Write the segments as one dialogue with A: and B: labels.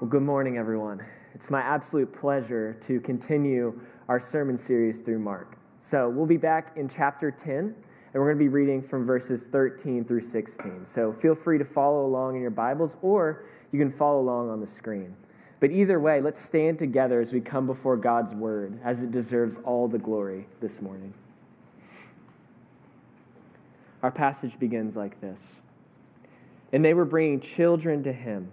A: Well, good morning, everyone. It's my absolute pleasure to continue our sermon series through Mark. So, we'll be back in chapter 10, and we're going to be reading from verses 13 through 16. So, feel free to follow along in your Bibles, or you can follow along on the screen. But either way, let's stand together as we come before God's word, as it deserves all the glory this morning. Our passage begins like this And they were bringing children to him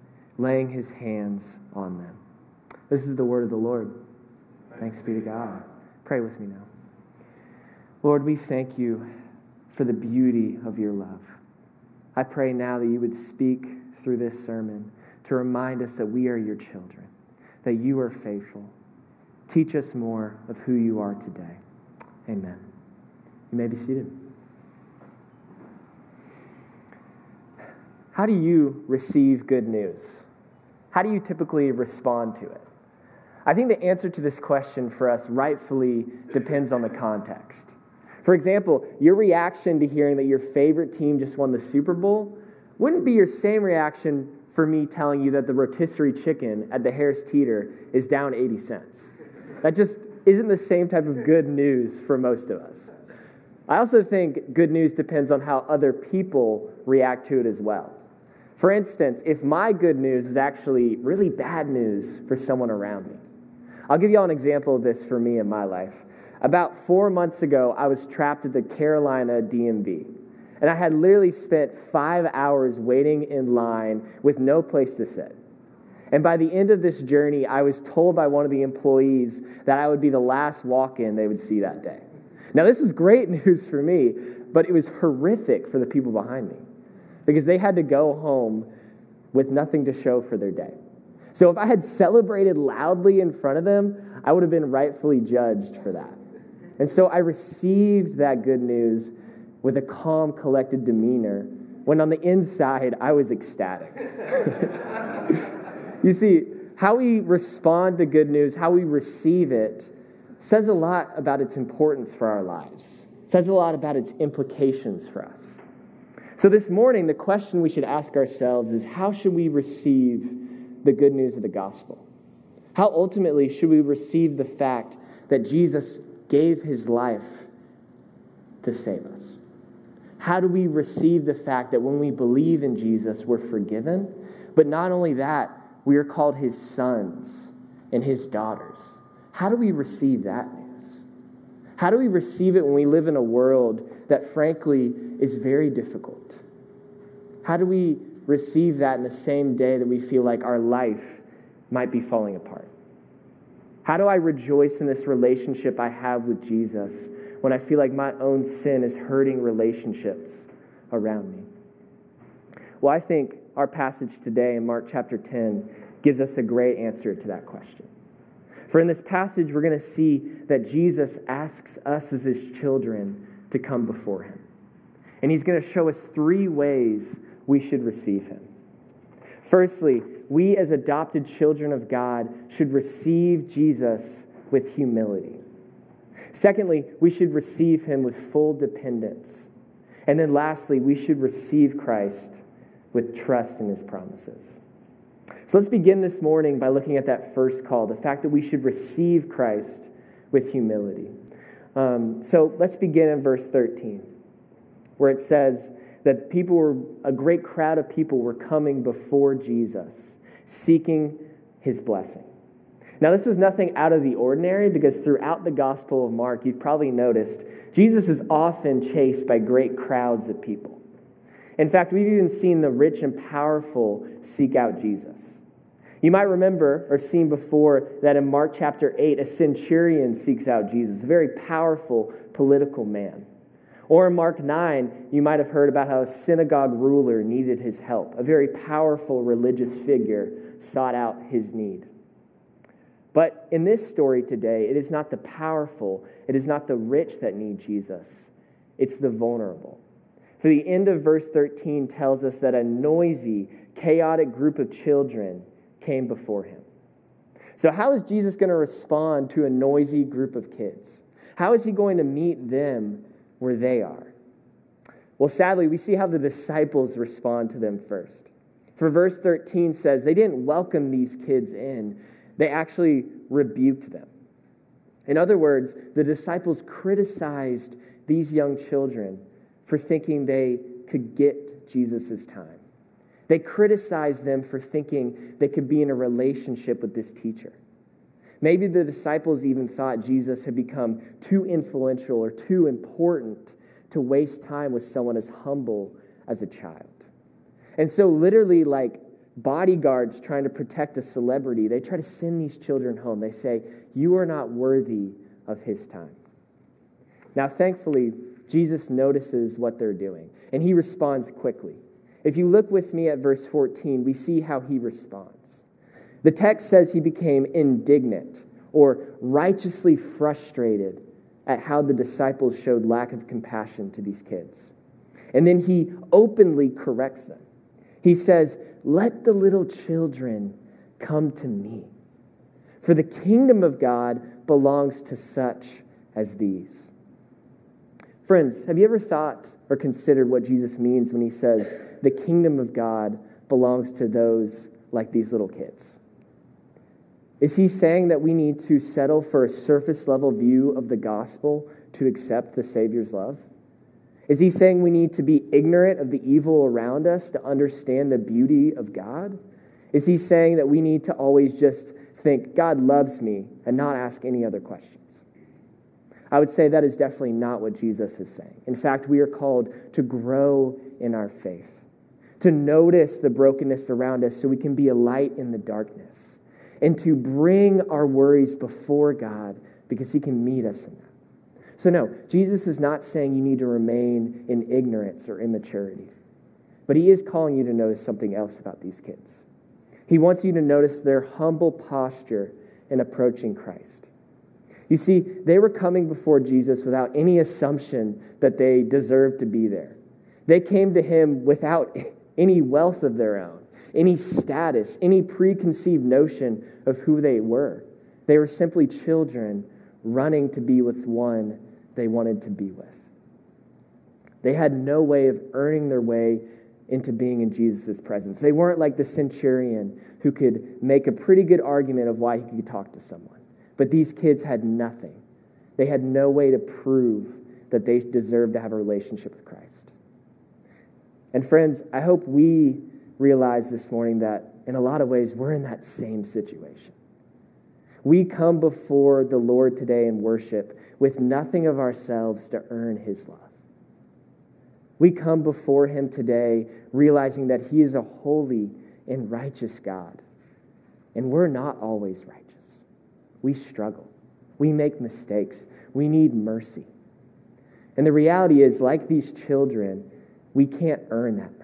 A: laying his hands on them. This is the word of the Lord. Thanks be to God. Pray with me now. Lord, we thank you for the beauty of your love. I pray now that you would speak through this sermon to remind us that we are your children, that you are faithful. Teach us more of who you are today. Amen. You may be seated. How do you receive good news? How do you typically respond to it? I think the answer to this question for us rightfully depends on the context. For example, your reaction to hearing that your favorite team just won the Super Bowl wouldn't be your same reaction for me telling you that the rotisserie chicken at the Harris Teeter is down 80 cents. That just isn't the same type of good news for most of us. I also think good news depends on how other people react to it as well. For instance, if my good news is actually really bad news for someone around me. I'll give you all an example of this for me in my life. About four months ago, I was trapped at the Carolina DMV. And I had literally spent five hours waiting in line with no place to sit. And by the end of this journey, I was told by one of the employees that I would be the last walk in they would see that day. Now, this was great news for me, but it was horrific for the people behind me because they had to go home with nothing to show for their day. So if I had celebrated loudly in front of them, I would have been rightfully judged for that. And so I received that good news with a calm, collected demeanor when on the inside I was ecstatic. you see, how we respond to good news, how we receive it, says a lot about its importance for our lives, says a lot about its implications for us. So, this morning, the question we should ask ourselves is how should we receive the good news of the gospel? How ultimately should we receive the fact that Jesus gave his life to save us? How do we receive the fact that when we believe in Jesus, we're forgiven? But not only that, we are called his sons and his daughters. How do we receive that news? How do we receive it when we live in a world that, frankly, is very difficult. How do we receive that in the same day that we feel like our life might be falling apart? How do I rejoice in this relationship I have with Jesus when I feel like my own sin is hurting relationships around me? Well, I think our passage today in Mark chapter 10 gives us a great answer to that question. For in this passage, we're going to see that Jesus asks us as his children to come before him. And he's going to show us three ways we should receive him. Firstly, we as adopted children of God should receive Jesus with humility. Secondly, we should receive him with full dependence. And then lastly, we should receive Christ with trust in his promises. So let's begin this morning by looking at that first call the fact that we should receive Christ with humility. Um, so let's begin in verse 13 where it says that people were, a great crowd of people were coming before Jesus, seeking his blessing. Now, this was nothing out of the ordinary because throughout the Gospel of Mark, you've probably noticed Jesus is often chased by great crowds of people. In fact, we've even seen the rich and powerful seek out Jesus. You might remember or seen before that in Mark chapter 8, a centurion seeks out Jesus, a very powerful political man. Or in Mark 9, you might have heard about how a synagogue ruler needed his help. A very powerful religious figure sought out his need. But in this story today, it is not the powerful, it is not the rich that need Jesus, it's the vulnerable. For the end of verse 13 tells us that a noisy, chaotic group of children came before him. So, how is Jesus going to respond to a noisy group of kids? How is he going to meet them where they are? Well, sadly, we see how the disciples respond to them first. For verse 13 says they didn't welcome these kids in, they actually rebuked them. In other words, the disciples criticized these young children for thinking they could get Jesus' time. They criticized them for thinking they could be in a relationship with this teacher. Maybe the disciples even thought Jesus had become too influential or too important to waste time with someone as humble as a child. And so, literally, like bodyguards trying to protect a celebrity, they try to send these children home. They say, You are not worthy of his time. Now, thankfully, Jesus notices what they're doing, and he responds quickly. If you look with me at verse 14, we see how he responds. The text says he became indignant or righteously frustrated at how the disciples showed lack of compassion to these kids. And then he openly corrects them. He says, Let the little children come to me, for the kingdom of God belongs to such as these. Friends, have you ever thought or considered what Jesus means when he says, The kingdom of God belongs to those like these little kids? Is he saying that we need to settle for a surface level view of the gospel to accept the Savior's love? Is he saying we need to be ignorant of the evil around us to understand the beauty of God? Is he saying that we need to always just think, God loves me, and not ask any other questions? I would say that is definitely not what Jesus is saying. In fact, we are called to grow in our faith, to notice the brokenness around us so we can be a light in the darkness, and to bring our worries before God because he can meet us in that. So, no, Jesus is not saying you need to remain in ignorance or immaturity, but he is calling you to notice something else about these kids. He wants you to notice their humble posture in approaching Christ. You see, they were coming before Jesus without any assumption that they deserved to be there. They came to him without any wealth of their own, any status, any preconceived notion of who they were. They were simply children running to be with one they wanted to be with. They had no way of earning their way into being in Jesus' presence. They weren't like the centurion who could make a pretty good argument of why he could talk to someone. But these kids had nothing. They had no way to prove that they deserved to have a relationship with Christ. And friends, I hope we realize this morning that in a lot of ways we're in that same situation. We come before the Lord today in worship with nothing of ourselves to earn his love. We come before him today realizing that he is a holy and righteous God. And we're not always righteous. We struggle. We make mistakes. We need mercy. And the reality is, like these children, we can't earn that.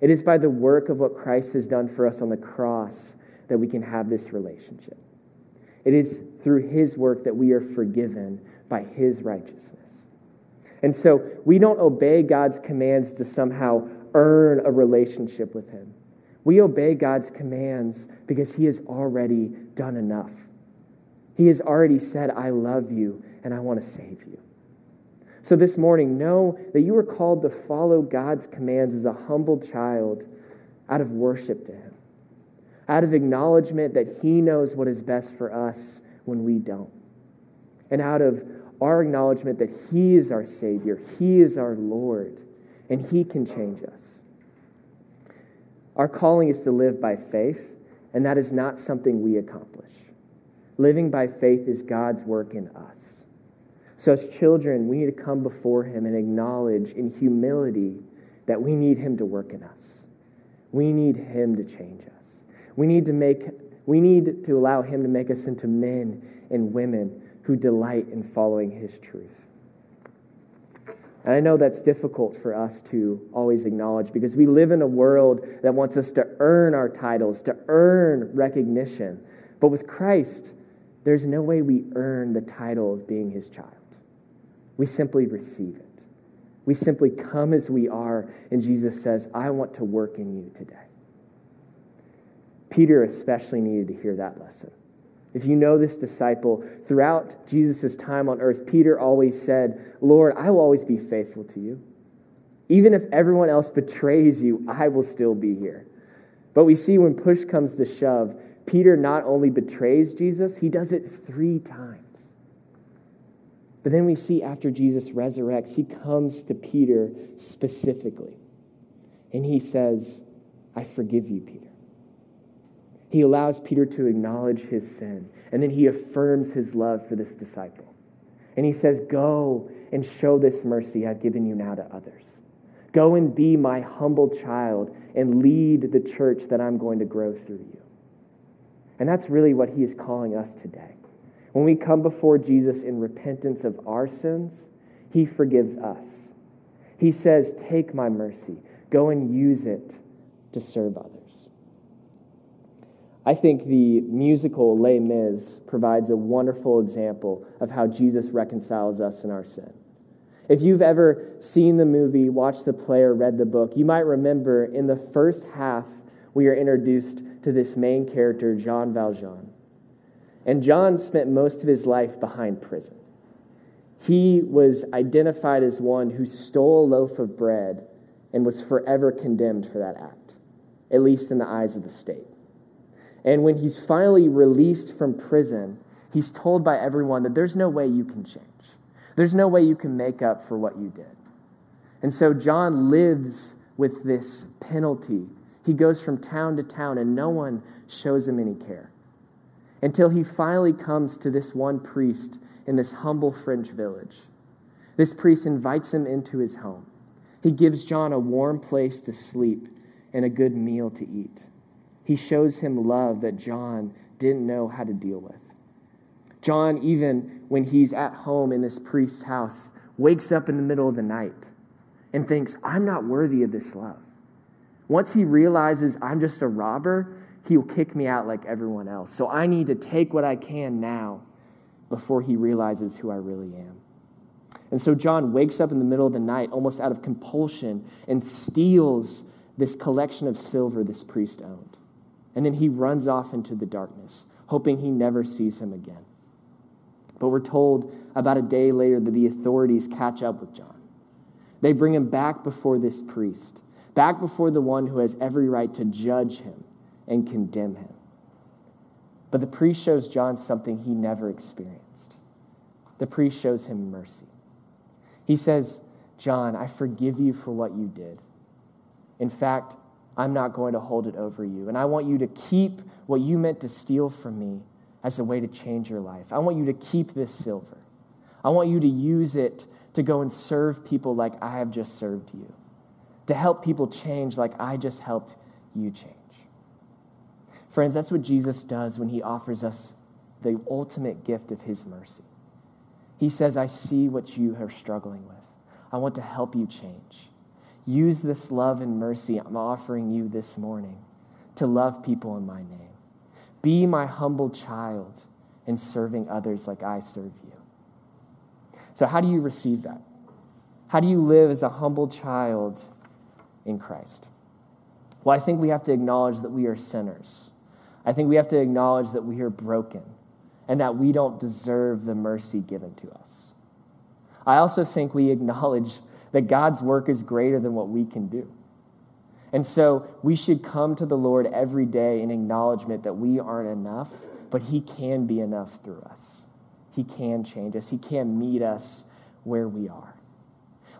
A: It is by the work of what Christ has done for us on the cross that we can have this relationship. It is through his work that we are forgiven by his righteousness. And so we don't obey God's commands to somehow earn a relationship with him. We obey God's commands because he has already done enough. He has already said, I love you and I want to save you. So this morning, know that you are called to follow God's commands as a humble child out of worship to him out of acknowledgement that He knows what is best for us when we don't, and out of our acknowledgement that He is our Savior, He is our Lord, and He can change us. Our calling is to live by faith, and that is not something we accomplish. Living by faith is God's work in us. So, as children, we need to come before Him and acknowledge in humility that we need Him to work in us. We need Him to change us. We need to make we need to allow him to make us into men and women who delight in following his truth. And I know that's difficult for us to always acknowledge because we live in a world that wants us to earn our titles, to earn recognition. But with Christ, there's no way we earn the title of being his child. We simply receive it. We simply come as we are, and Jesus says, I want to work in you today. Peter especially needed to hear that lesson. If you know this disciple, throughout Jesus' time on earth, Peter always said, Lord, I will always be faithful to you. Even if everyone else betrays you, I will still be here. But we see when push comes to shove, Peter not only betrays Jesus, he does it three times. But then we see after Jesus resurrects, he comes to Peter specifically. And he says, I forgive you, Peter. He allows Peter to acknowledge his sin, and then he affirms his love for this disciple. And he says, Go and show this mercy I've given you now to others. Go and be my humble child and lead the church that I'm going to grow through you. And that's really what he is calling us today. When we come before Jesus in repentance of our sins, he forgives us. He says, Take my mercy, go and use it to serve others. I think the musical Les Mis provides a wonderful example of how Jesus reconciles us in our sin. If you've ever seen the movie, watched the play, or read the book, you might remember in the first half, we are introduced to this main character, Jean Valjean. And John spent most of his life behind prison. He was identified as one who stole a loaf of bread and was forever condemned for that act, at least in the eyes of the state. And when he's finally released from prison, he's told by everyone that there's no way you can change. There's no way you can make up for what you did. And so John lives with this penalty. He goes from town to town, and no one shows him any care until he finally comes to this one priest in this humble French village. This priest invites him into his home. He gives John a warm place to sleep and a good meal to eat. He shows him love that John didn't know how to deal with. John, even when he's at home in this priest's house, wakes up in the middle of the night and thinks, I'm not worthy of this love. Once he realizes I'm just a robber, he will kick me out like everyone else. So I need to take what I can now before he realizes who I really am. And so John wakes up in the middle of the night, almost out of compulsion, and steals this collection of silver this priest owned. And then he runs off into the darkness, hoping he never sees him again. But we're told about a day later that the authorities catch up with John. They bring him back before this priest, back before the one who has every right to judge him and condemn him. But the priest shows John something he never experienced. The priest shows him mercy. He says, John, I forgive you for what you did. In fact, I'm not going to hold it over you. And I want you to keep what you meant to steal from me as a way to change your life. I want you to keep this silver. I want you to use it to go and serve people like I have just served you, to help people change like I just helped you change. Friends, that's what Jesus does when he offers us the ultimate gift of his mercy. He says, I see what you are struggling with. I want to help you change. Use this love and mercy I'm offering you this morning to love people in my name. Be my humble child in serving others like I serve you. So, how do you receive that? How do you live as a humble child in Christ? Well, I think we have to acknowledge that we are sinners. I think we have to acknowledge that we are broken and that we don't deserve the mercy given to us. I also think we acknowledge that God's work is greater than what we can do. And so we should come to the Lord every day in acknowledgement that we aren't enough, but He can be enough through us. He can change us, He can meet us where we are.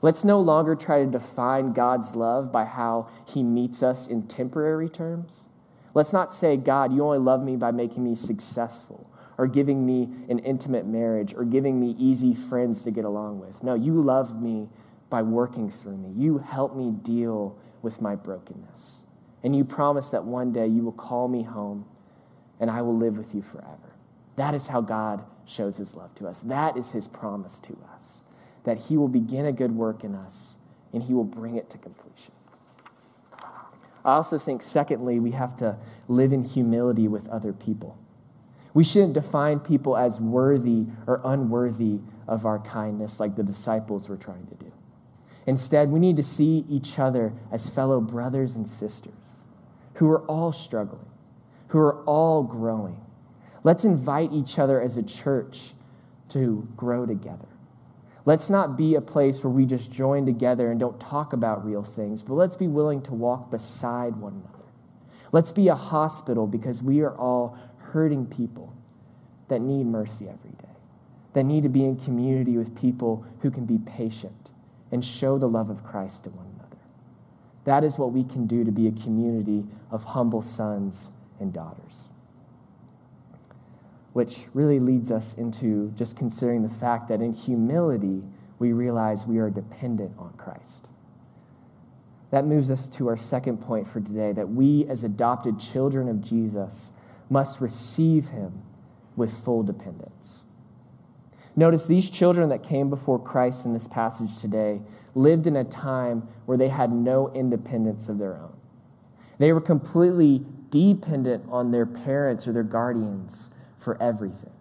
A: Let's no longer try to define God's love by how He meets us in temporary terms. Let's not say, God, you only love me by making me successful or giving me an intimate marriage or giving me easy friends to get along with. No, you love me by working through me. You help me deal with my brokenness. And you promise that one day you will call me home and I will live with you forever. That is how God shows his love to us. That is his promise to us. that he will begin a good work in us and he will bring it to completion. I also think, secondly, we have to live in humility with other people. We shouldn't define people as worthy or unworthy of our kindness like the disciples were trying to do. Instead, we need to see each other as fellow brothers and sisters who are all struggling, who are all growing. Let's invite each other as a church to grow together. Let's not be a place where we just join together and don't talk about real things, but let's be willing to walk beside one another. Let's be a hospital because we are all hurting people that need mercy every day, that need to be in community with people who can be patient and show the love of Christ to one another. That is what we can do to be a community of humble sons and daughters which really leads us into just considering the fact that in humility, we realize we are dependent on Christ. That moves us to our second point for today that we, as adopted children of Jesus, must receive him with full dependence. Notice these children that came before Christ in this passage today lived in a time where they had no independence of their own. They were completely dependent on their parents or their guardians for everything.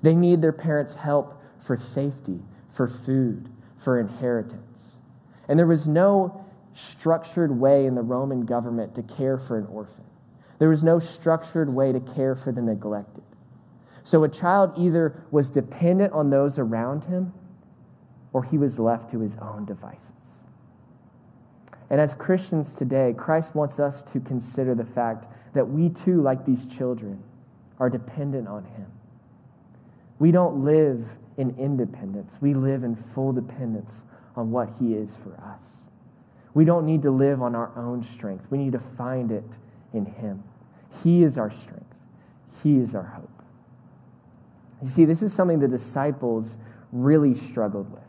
A: They need their parents' help for safety, for food, for inheritance. And there was no structured way in the Roman government to care for an orphan. There was no structured way to care for the neglected. So a child either was dependent on those around him or he was left to his own devices. And as Christians today, Christ wants us to consider the fact that we too, like these children, are dependent on Him. We don't live in independence, we live in full dependence on what He is for us. We don't need to live on our own strength, we need to find it in Him. He is our strength, He is our hope. You see, this is something the disciples really struggled with.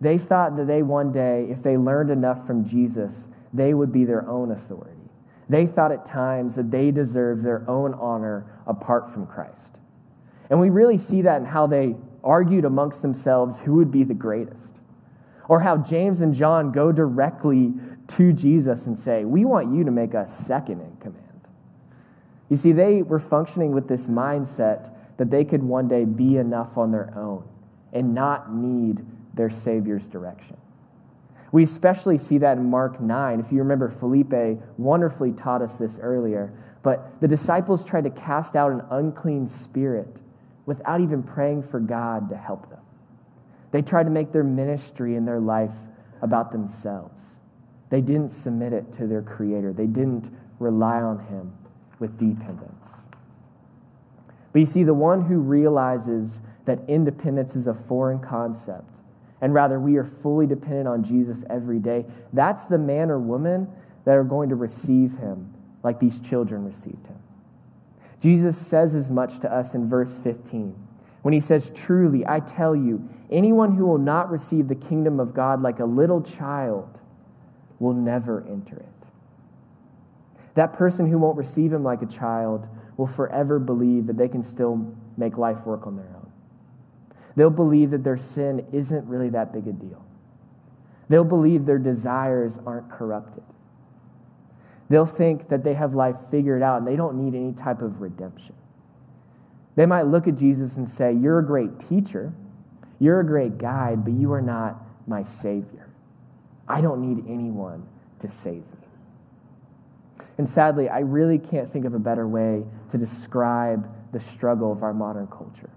A: They thought that they one day, if they learned enough from Jesus, they would be their own authority. They thought at times that they deserved their own honor apart from Christ. And we really see that in how they argued amongst themselves who would be the greatest. Or how James and John go directly to Jesus and say, We want you to make us second in command. You see, they were functioning with this mindset that they could one day be enough on their own and not need their Savior's direction. We especially see that in Mark 9. If you remember, Felipe wonderfully taught us this earlier. But the disciples tried to cast out an unclean spirit without even praying for God to help them. They tried to make their ministry and their life about themselves. They didn't submit it to their Creator, they didn't rely on Him with dependence. But you see, the one who realizes that independence is a foreign concept and rather we are fully dependent on Jesus every day, that's the man or woman that are going to receive him like these children received him. Jesus says as much to us in verse 15 when he says, Truly, I tell you, anyone who will not receive the kingdom of God like a little child will never enter it. That person who won't receive him like a child will forever believe that they can still make life work on their own. They'll believe that their sin isn't really that big a deal. They'll believe their desires aren't corrupted. They'll think that they have life figured out and they don't need any type of redemption. They might look at Jesus and say, You're a great teacher, you're a great guide, but you are not my Savior. I don't need anyone to save me. And sadly, I really can't think of a better way to describe the struggle of our modern culture.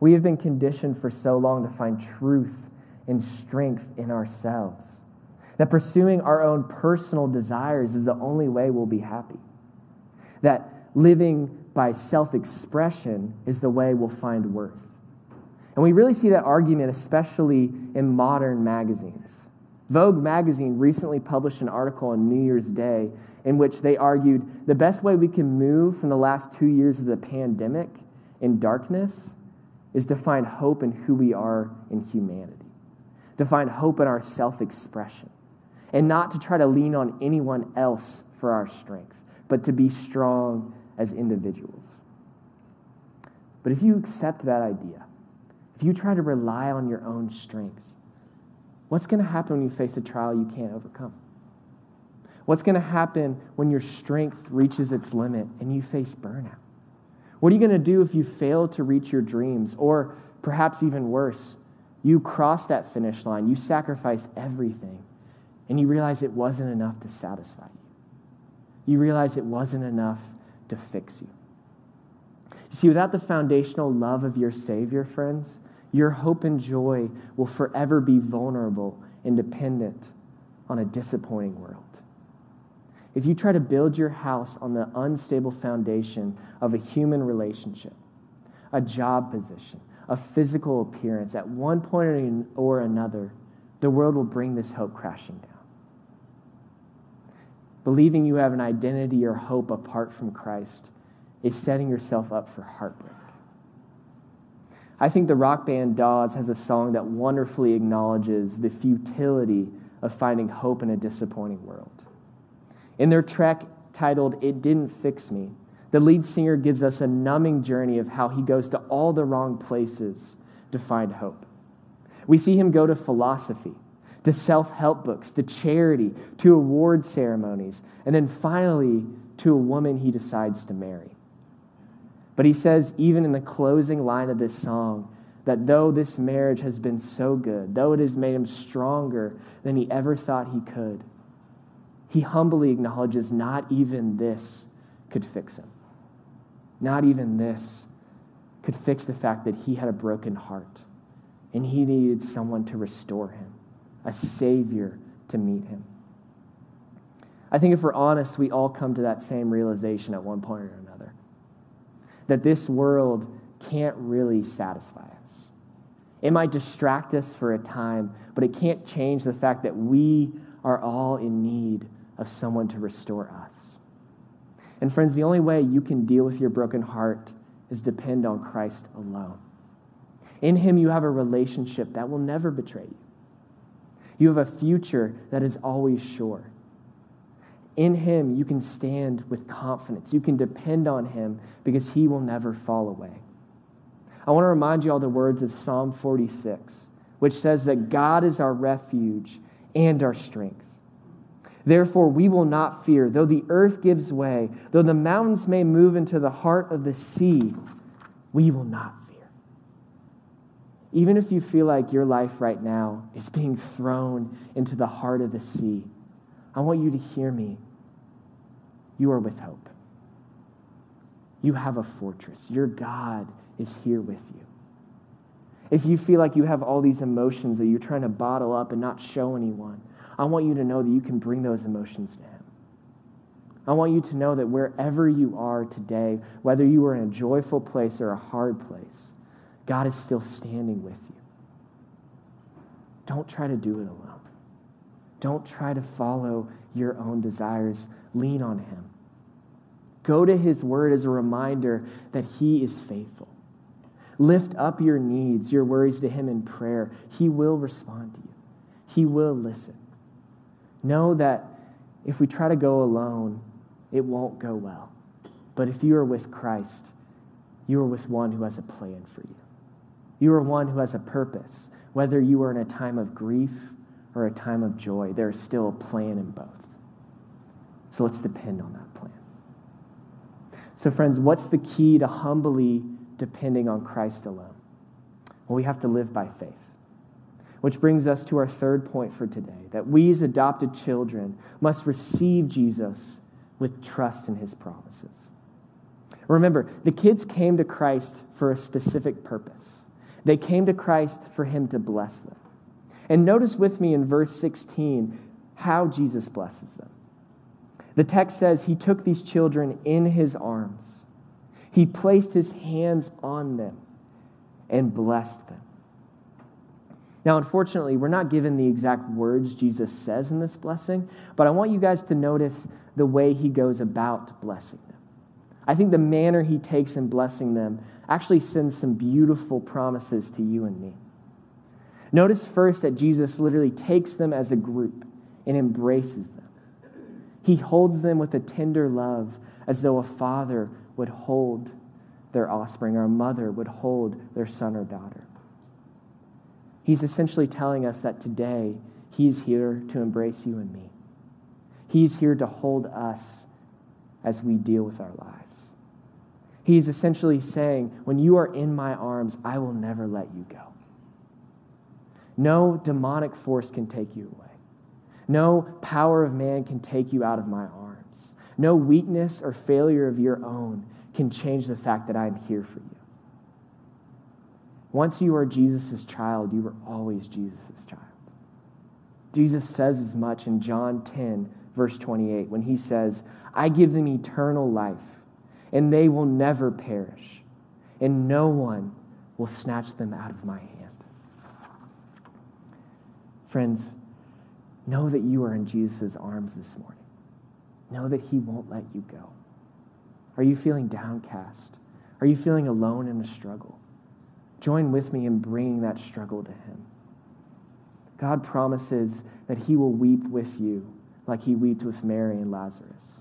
A: We have been conditioned for so long to find truth and strength in ourselves. That pursuing our own personal desires is the only way we'll be happy. That living by self expression is the way we'll find worth. And we really see that argument, especially in modern magazines. Vogue magazine recently published an article on New Year's Day in which they argued the best way we can move from the last two years of the pandemic in darkness is to find hope in who we are in humanity, to find hope in our self expression, and not to try to lean on anyone else for our strength, but to be strong as individuals. But if you accept that idea, if you try to rely on your own strength, what's going to happen when you face a trial you can't overcome? What's going to happen when your strength reaches its limit and you face burnout? What are you going to do if you fail to reach your dreams? Or perhaps even worse, you cross that finish line, you sacrifice everything, and you realize it wasn't enough to satisfy you. You realize it wasn't enough to fix you. You see, without the foundational love of your Savior, friends, your hope and joy will forever be vulnerable and dependent on a disappointing world. If you try to build your house on the unstable foundation of a human relationship, a job position, a physical appearance, at one point or another, the world will bring this hope crashing down. Believing you have an identity or hope apart from Christ is setting yourself up for heartbreak. I think the rock band Dawes has a song that wonderfully acknowledges the futility of finding hope in a disappointing world. In their track titled It Didn't Fix Me, the lead singer gives us a numbing journey of how he goes to all the wrong places to find hope. We see him go to philosophy, to self help books, to charity, to award ceremonies, and then finally to a woman he decides to marry. But he says, even in the closing line of this song, that though this marriage has been so good, though it has made him stronger than he ever thought he could, he humbly acknowledges not even this could fix him. Not even this could fix the fact that he had a broken heart and he needed someone to restore him, a Savior to meet him. I think if we're honest, we all come to that same realization at one point or another that this world can't really satisfy us. It might distract us for a time, but it can't change the fact that we are all in need of someone to restore us. And friends, the only way you can deal with your broken heart is depend on Christ alone. In him you have a relationship that will never betray you. You have a future that is always sure. In Him, you can stand with confidence. You can depend on Him because He will never fall away. I want to remind you all the words of Psalm 46, which says that God is our refuge and our strength. Therefore, we will not fear, though the earth gives way, though the mountains may move into the heart of the sea, we will not fear. Even if you feel like your life right now is being thrown into the heart of the sea, I want you to hear me you are with hope. You have a fortress. Your God is here with you. If you feel like you have all these emotions that you're trying to bottle up and not show anyone, I want you to know that you can bring those emotions to Him. I want you to know that wherever you are today, whether you are in a joyful place or a hard place, God is still standing with you. Don't try to do it alone. Don't try to follow your own desires. Lean on Him. Go to His Word as a reminder that He is faithful. Lift up your needs, your worries to Him in prayer. He will respond to you, He will listen. Know that if we try to go alone, it won't go well. But if you are with Christ, you are with one who has a plan for you. You are one who has a purpose. Whether you are in a time of grief or a time of joy, there is still a plan in both. So let's depend on that. Plan. So, friends, what's the key to humbly depending on Christ alone? Well, we have to live by faith. Which brings us to our third point for today that we as adopted children must receive Jesus with trust in his promises. Remember, the kids came to Christ for a specific purpose. They came to Christ for him to bless them. And notice with me in verse 16 how Jesus blesses them. The text says he took these children in his arms. He placed his hands on them and blessed them. Now, unfortunately, we're not given the exact words Jesus says in this blessing, but I want you guys to notice the way he goes about blessing them. I think the manner he takes in blessing them actually sends some beautiful promises to you and me. Notice first that Jesus literally takes them as a group and embraces them. He holds them with a tender love as though a father would hold their offspring or a mother would hold their son or daughter. He's essentially telling us that today He's here to embrace you and me. He's here to hold us as we deal with our lives. He's essentially saying, When you are in my arms, I will never let you go. No demonic force can take you away. No power of man can take you out of my arms. No weakness or failure of your own can change the fact that I'm here for you. Once you are Jesus' child, you are always Jesus' child. Jesus says as much in John 10, verse 28, when he says, I give them eternal life, and they will never perish, and no one will snatch them out of my hand. Friends, know that you are in Jesus' arms this morning. Know that he won't let you go. Are you feeling downcast? Are you feeling alone in a struggle? Join with me in bringing that struggle to him. God promises that he will weep with you like he wept with Mary and Lazarus.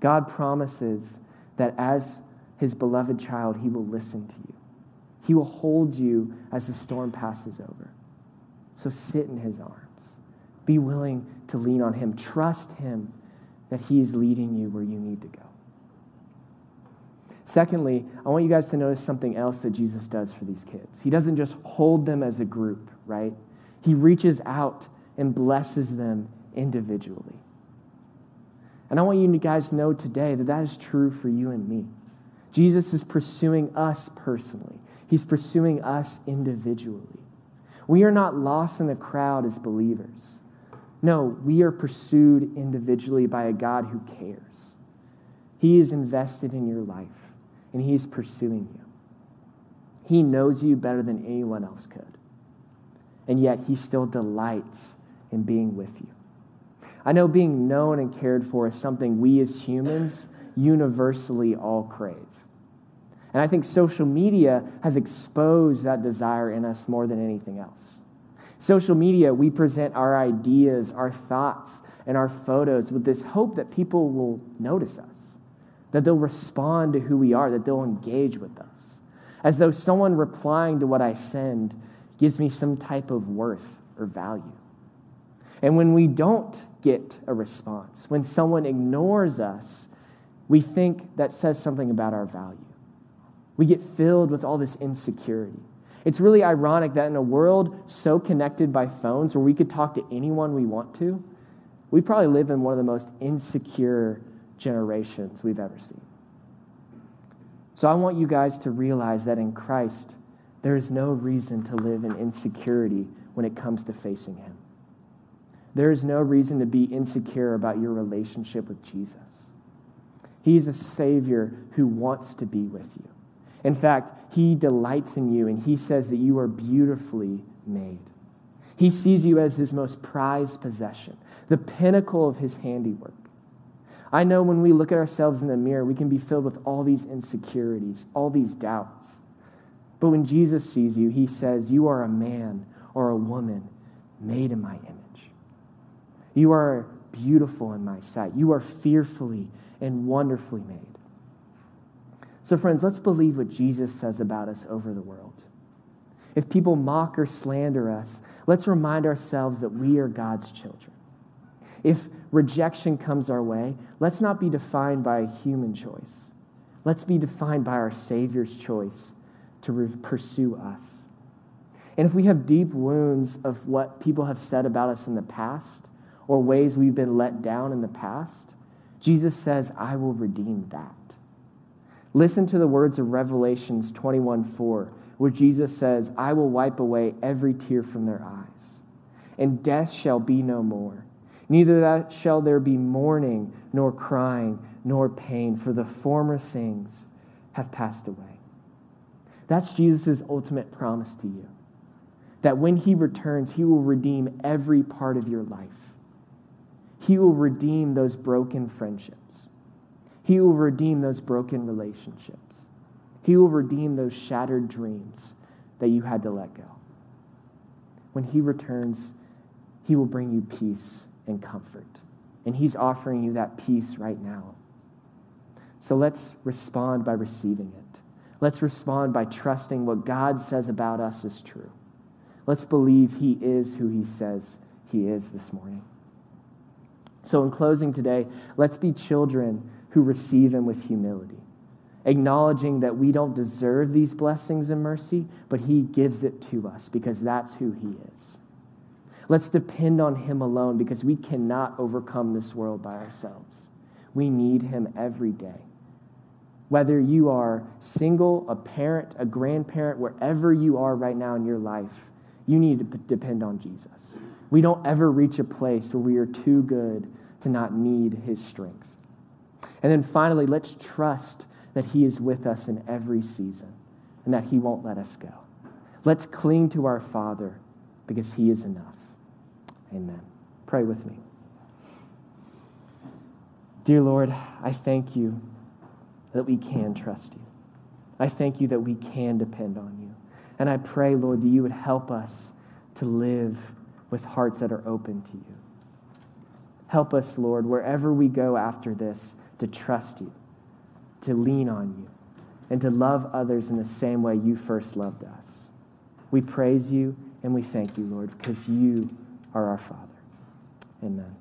A: God promises that as his beloved child, he will listen to you. He will hold you as the storm passes over. So sit in his arms. Be willing to lean on him. Trust him that he is leading you where you need to go. Secondly, I want you guys to notice something else that Jesus does for these kids. He doesn't just hold them as a group, right? He reaches out and blesses them individually. And I want you guys to know today that that is true for you and me. Jesus is pursuing us personally, He's pursuing us individually. We are not lost in the crowd as believers. No, we are pursued individually by a God who cares. He is invested in your life, and He is pursuing you. He knows you better than anyone else could and yet he still delights in being with you. I know being known and cared for is something we as humans universally all crave. And I think social media has exposed that desire in us more than anything else. Social media, we present our ideas, our thoughts, and our photos with this hope that people will notice us, that they'll respond to who we are, that they'll engage with us. As though someone replying to what I send gives me some type of worth or value. And when we don't get a response, when someone ignores us, we think that says something about our value. We get filled with all this insecurity. It's really ironic that in a world so connected by phones where we could talk to anyone we want to, we probably live in one of the most insecure generations we've ever seen. So I want you guys to realize that in Christ, there is no reason to live in insecurity when it comes to facing Him. There is no reason to be insecure about your relationship with Jesus. He is a Savior who wants to be with you. In fact, He delights in you and He says that you are beautifully made. He sees you as His most prized possession, the pinnacle of His handiwork. I know when we look at ourselves in the mirror, we can be filled with all these insecurities, all these doubts. But when Jesus sees you, he says, You are a man or a woman made in my image. You are beautiful in my sight. You are fearfully and wonderfully made. So, friends, let's believe what Jesus says about us over the world. If people mock or slander us, let's remind ourselves that we are God's children. If rejection comes our way, let's not be defined by a human choice. Let's be defined by our Savior's choice to re- pursue us. And if we have deep wounds of what people have said about us in the past or ways we've been let down in the past, Jesus says, I will redeem that. Listen to the words of Revelations 21 4, where Jesus says, I will wipe away every tear from their eyes, and death shall be no more. Neither shall there be mourning, nor crying, nor pain, for the former things have passed away. That's Jesus' ultimate promise to you. That when he returns, he will redeem every part of your life. He will redeem those broken friendships. He will redeem those broken relationships. He will redeem those shattered dreams that you had to let go. When he returns, he will bring you peace and comfort. And he's offering you that peace right now. So let's respond by receiving it. Let's respond by trusting what God says about us is true. Let's believe He is who He says He is this morning. So, in closing today, let's be children who receive Him with humility, acknowledging that we don't deserve these blessings and mercy, but He gives it to us because that's who He is. Let's depend on Him alone because we cannot overcome this world by ourselves. We need Him every day. Whether you are single, a parent, a grandparent, wherever you are right now in your life, you need to depend on Jesus. We don't ever reach a place where we are too good to not need his strength. And then finally, let's trust that he is with us in every season and that he won't let us go. Let's cling to our Father because he is enough. Amen. Pray with me. Dear Lord, I thank you that we can trust you. I thank you that we can depend on you. And I pray, Lord, that you would help us to live with hearts that are open to you. Help us, Lord, wherever we go after this, to trust you, to lean on you, and to love others in the same way you first loved us. We praise you and we thank you, Lord, because you are our Father. Amen.